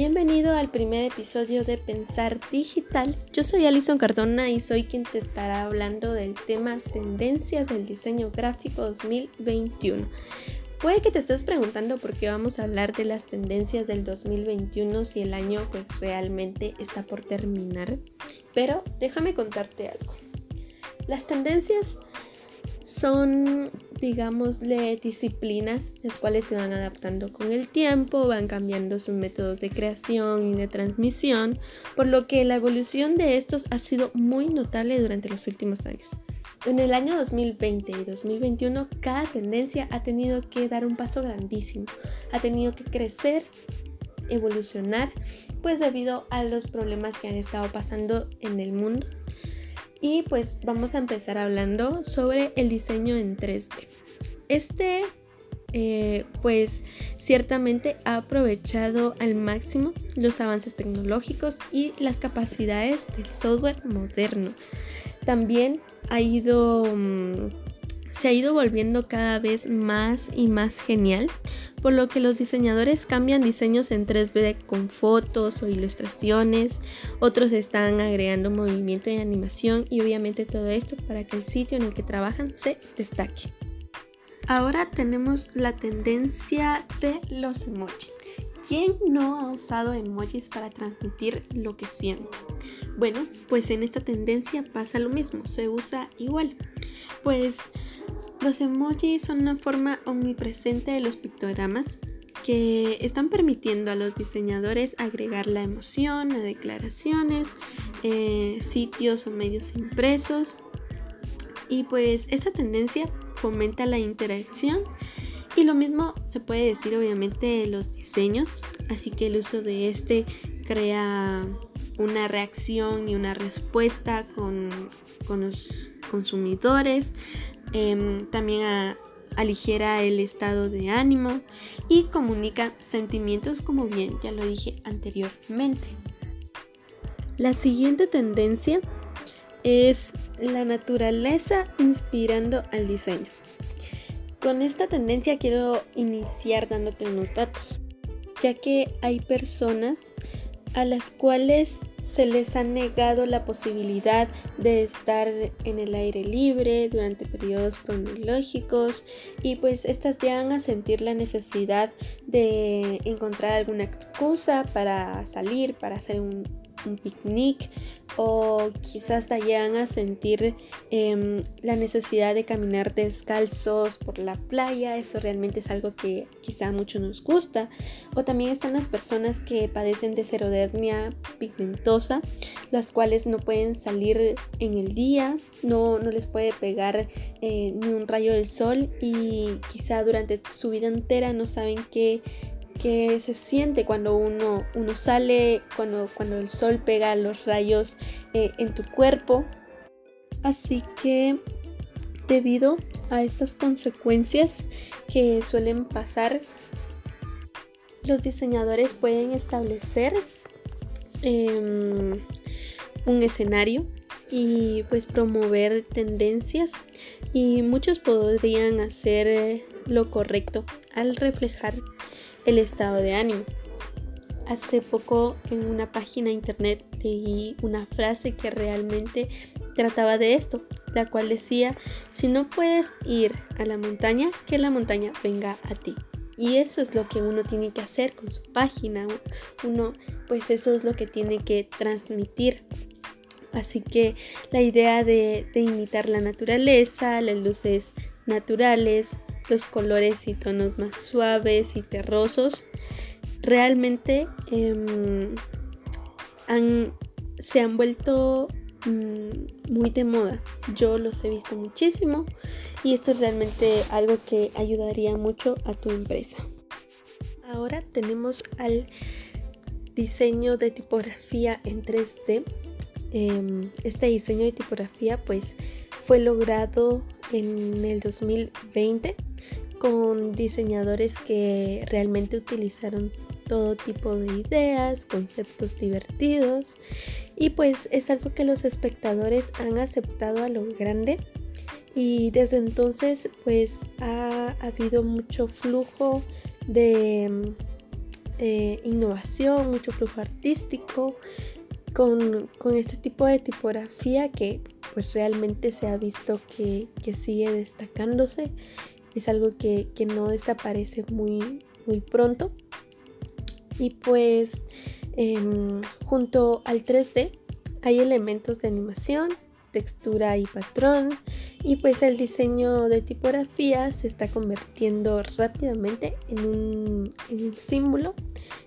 Bienvenido al primer episodio de Pensar Digital. Yo soy Alison Cardona y soy quien te estará hablando del tema Tendencias del Diseño Gráfico 2021. Puede que te estés preguntando por qué vamos a hablar de las tendencias del 2021 si el año pues realmente está por terminar, pero déjame contarte algo. Las tendencias son, digamos, disciplinas las cuales se van adaptando con el tiempo, van cambiando sus métodos de creación y de transmisión, por lo que la evolución de estos ha sido muy notable durante los últimos años. En el año 2020 y 2021, cada tendencia ha tenido que dar un paso grandísimo, ha tenido que crecer evolucionar pues debido a los problemas que han estado pasando en el mundo y pues vamos a empezar hablando sobre el diseño en 3D. Este eh, pues ciertamente ha aprovechado al máximo los avances tecnológicos y las capacidades del software moderno. También ha ido... Mm, se ha ido volviendo cada vez más y más genial, por lo que los diseñadores cambian diseños en 3D con fotos o ilustraciones, otros están agregando movimiento y animación y obviamente todo esto para que el sitio en el que trabajan se destaque. Ahora tenemos la tendencia de los emojis. ¿Quién no ha usado emojis para transmitir lo que siente? Bueno, pues en esta tendencia pasa lo mismo, se usa igual. Pues los emojis son una forma omnipresente de los pictogramas que están permitiendo a los diseñadores agregar la emoción a declaraciones, eh, sitios o medios impresos. Y pues esta tendencia fomenta la interacción. Y lo mismo se puede decir obviamente de los diseños, así que el uso de este crea una reacción y una respuesta con, con los consumidores, Em, también aligera el estado de ánimo y comunica sentimientos como bien ya lo dije anteriormente. La siguiente tendencia es la naturaleza inspirando al diseño. Con esta tendencia quiero iniciar dándote unos datos, ya que hay personas a las cuales se les ha negado la posibilidad de estar en el aire libre durante periodos cronológicos y pues estas llegan a sentir la necesidad de encontrar alguna excusa para salir, para hacer un, un picnic o quizás hasta llegan a sentir em, la necesidad de caminar descalzos por la playa, eso realmente es algo que quizá mucho nos gusta. O también están las personas que padecen de serodermia pigmentosa, las cuales no pueden salir en el día, no, no les puede pegar eh, ni un rayo del sol y quizá durante su vida entera no saben qué que se siente cuando uno, uno sale, cuando, cuando el sol pega los rayos eh, en tu cuerpo. Así que debido a estas consecuencias que suelen pasar, los diseñadores pueden establecer em, un escenario y pues promover tendencias y muchos podrían hacer lo correcto al reflejar el estado de ánimo. Hace poco en una página internet leí una frase que realmente trataba de esto, la cual decía, si no puedes ir a la montaña, que la montaña venga a ti. Y eso es lo que uno tiene que hacer con su página. Uno, pues eso es lo que tiene que transmitir. Así que la idea de, de imitar la naturaleza, las luces naturales, los colores y tonos más suaves y terrosos realmente em, se han vuelto mm, muy de moda. Yo los he visto muchísimo y esto es realmente algo que ayudaría mucho a tu empresa. Ahora tenemos al diseño de tipografía en 3D. Em, este diseño de tipografía pues fue logrado en el 2020 con diseñadores que realmente utilizaron todo tipo de ideas, conceptos divertidos. Y pues es algo que los espectadores han aceptado a lo grande. Y desde entonces pues ha habido mucho flujo de, eh, innovación, mucho flujo artístico, con, este tipo de tipografía que pues realmente se ha visto que, sigue destacándose. Es algo que, no desaparece muy, muy pronto. Y pues em, junto al 3D hay elementos de animación, textura y patrón y pues el diseño de tipografía se está convirtiendo rápidamente en un, símbolo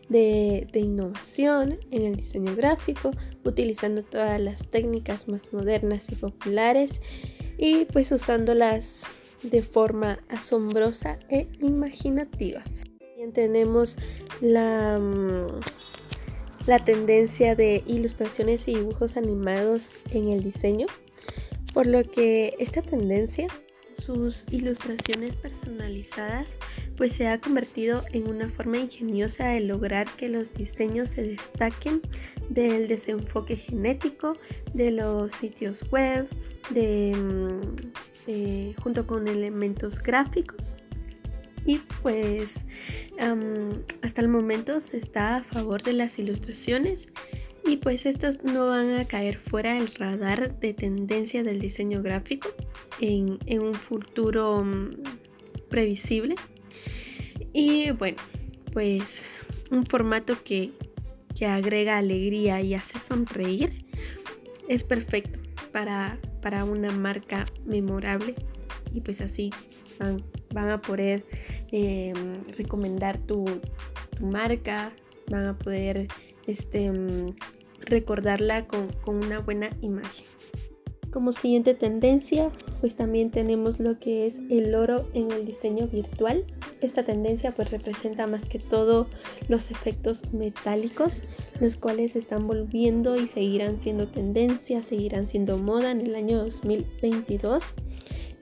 de, innovación en el diseño gráfico utilizando todas las técnicas más modernas y populares y pues usándolas de forma asombrosa e imaginativas. También tenemos la, mm, la tendencia de ilustraciones y dibujos animados en el diseño, por lo que esta tendencia, sus ilustraciones personalizadas, pues se ha convertido en una forma ingeniosa de lograr que los diseños se destaquen del desenfoque genético, de los sitios web, de, mm, eh, junto con elementos gráficos y pues hasta el momento se está a favor de las ilustraciones y pues estas no van a caer fuera del radar de tendencia del diseño gráfico en, un futuro mm, previsible. Y bueno, pues un formato que, que agrega alegría y hace sonreír es perfecto para, para una marca memorable y pues así van, van a poder em, recomendar tu, marca, van a poder este, recordarla con, con una buena imagen. Como siguiente tendencia, pues también tenemos lo que es el oro en el diseño virtual. Esta tendencia pues representa más que todo los efectos metálicos, los cuales están volviendo y seguirán siendo tendencia, seguirán siendo moda en el año 2022.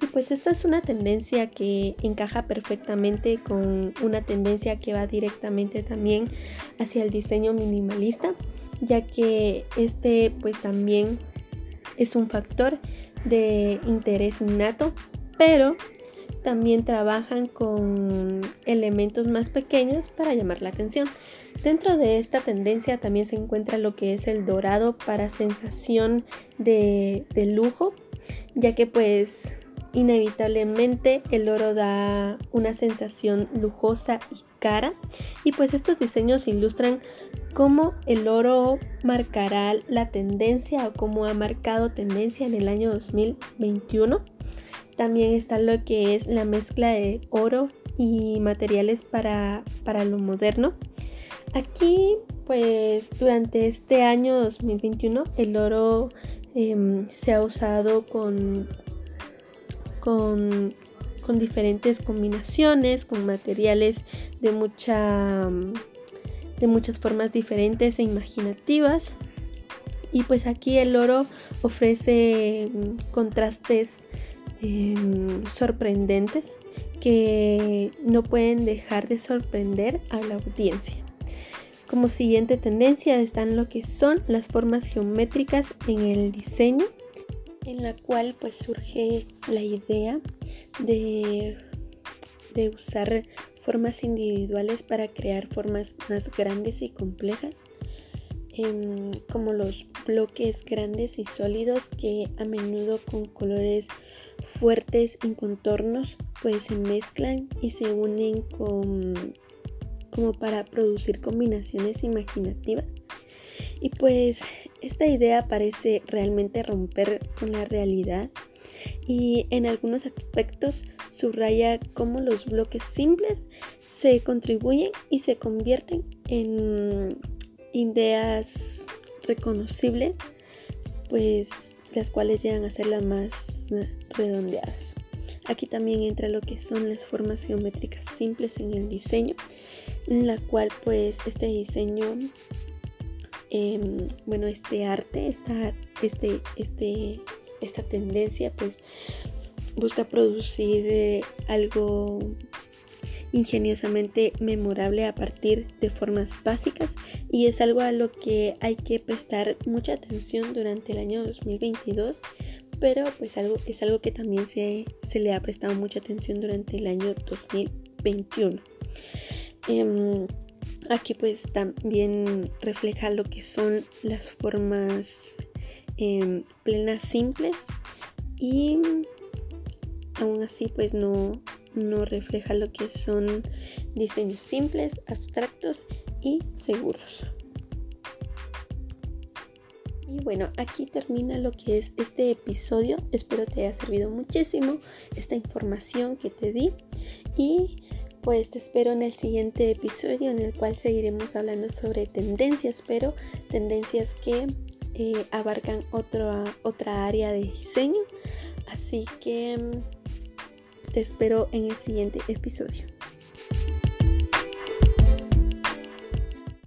Y pues esta es una tendencia que encaja perfectamente con una tendencia que va directamente también hacia el diseño minimalista, ya que este pues también es un factor de interés innato, pero también trabajan con elementos más pequeños para llamar la atención. Dentro de esta tendencia también se encuentra lo que es el dorado para sensación de, de lujo, ya que pues Inevitablemente el oro da una sensación lujosa y cara y pues estos diseños ilustran cómo el oro marcará la tendencia o cómo ha marcado tendencia en el año 2021. También está lo que es la mezcla de oro y materiales para, para lo moderno. Aquí pues durante este año 2021 el oro em, se ha usado con con, diferentes combinaciones, con materiales de, mucha, de muchas formas diferentes e imaginativas. Y pues aquí el oro ofrece mm, contrastes em, sorprendentes que no pueden dejar de sorprender a la audiencia. Como siguiente tendencia están lo que son las formas geométricas en el diseño en la cual pues surge la idea de, de usar formas individuales para crear formas más grandes y complejas em, como los bloques grandes y sólidos que a menudo con colores fuertes y contornos pues se mezclan y se unen como para producir combinaciones imaginativas. Y pues esta idea parece realmente romper con la realidad y en algunos aspectos subraya cómo los bloques simples se contribuyen y se convierten en ideas reconocibles, pues las cuales llegan a ser las más redondeadas. Aquí también entra lo que son las formas geométricas simples en el diseño, en la cual pues este diseño Em, bueno, este arte, esta, este, este, esta tendencia, pues busca producir eh, algo ingeniosamente memorable a partir de formas básicas y es algo a lo que hay que prestar mucha atención durante el año 2022 pero pues algo, es algo que también se, se le ha prestado mucha atención durante el año 2021 em, Aquí pues también refleja lo que son las formas em, plenas simples y aún así pues no, no refleja lo que son diseños simples, abstractos y seguros. Y bueno, aquí termina lo que es este episodio. Espero te haya servido muchísimo esta información que te di. Y pues te espero en el siguiente episodio en el cual seguiremos hablando sobre tendencias, pero tendencias que eh, abarcan otra, otra área de diseño. Así que mm, te espero en el siguiente episodio.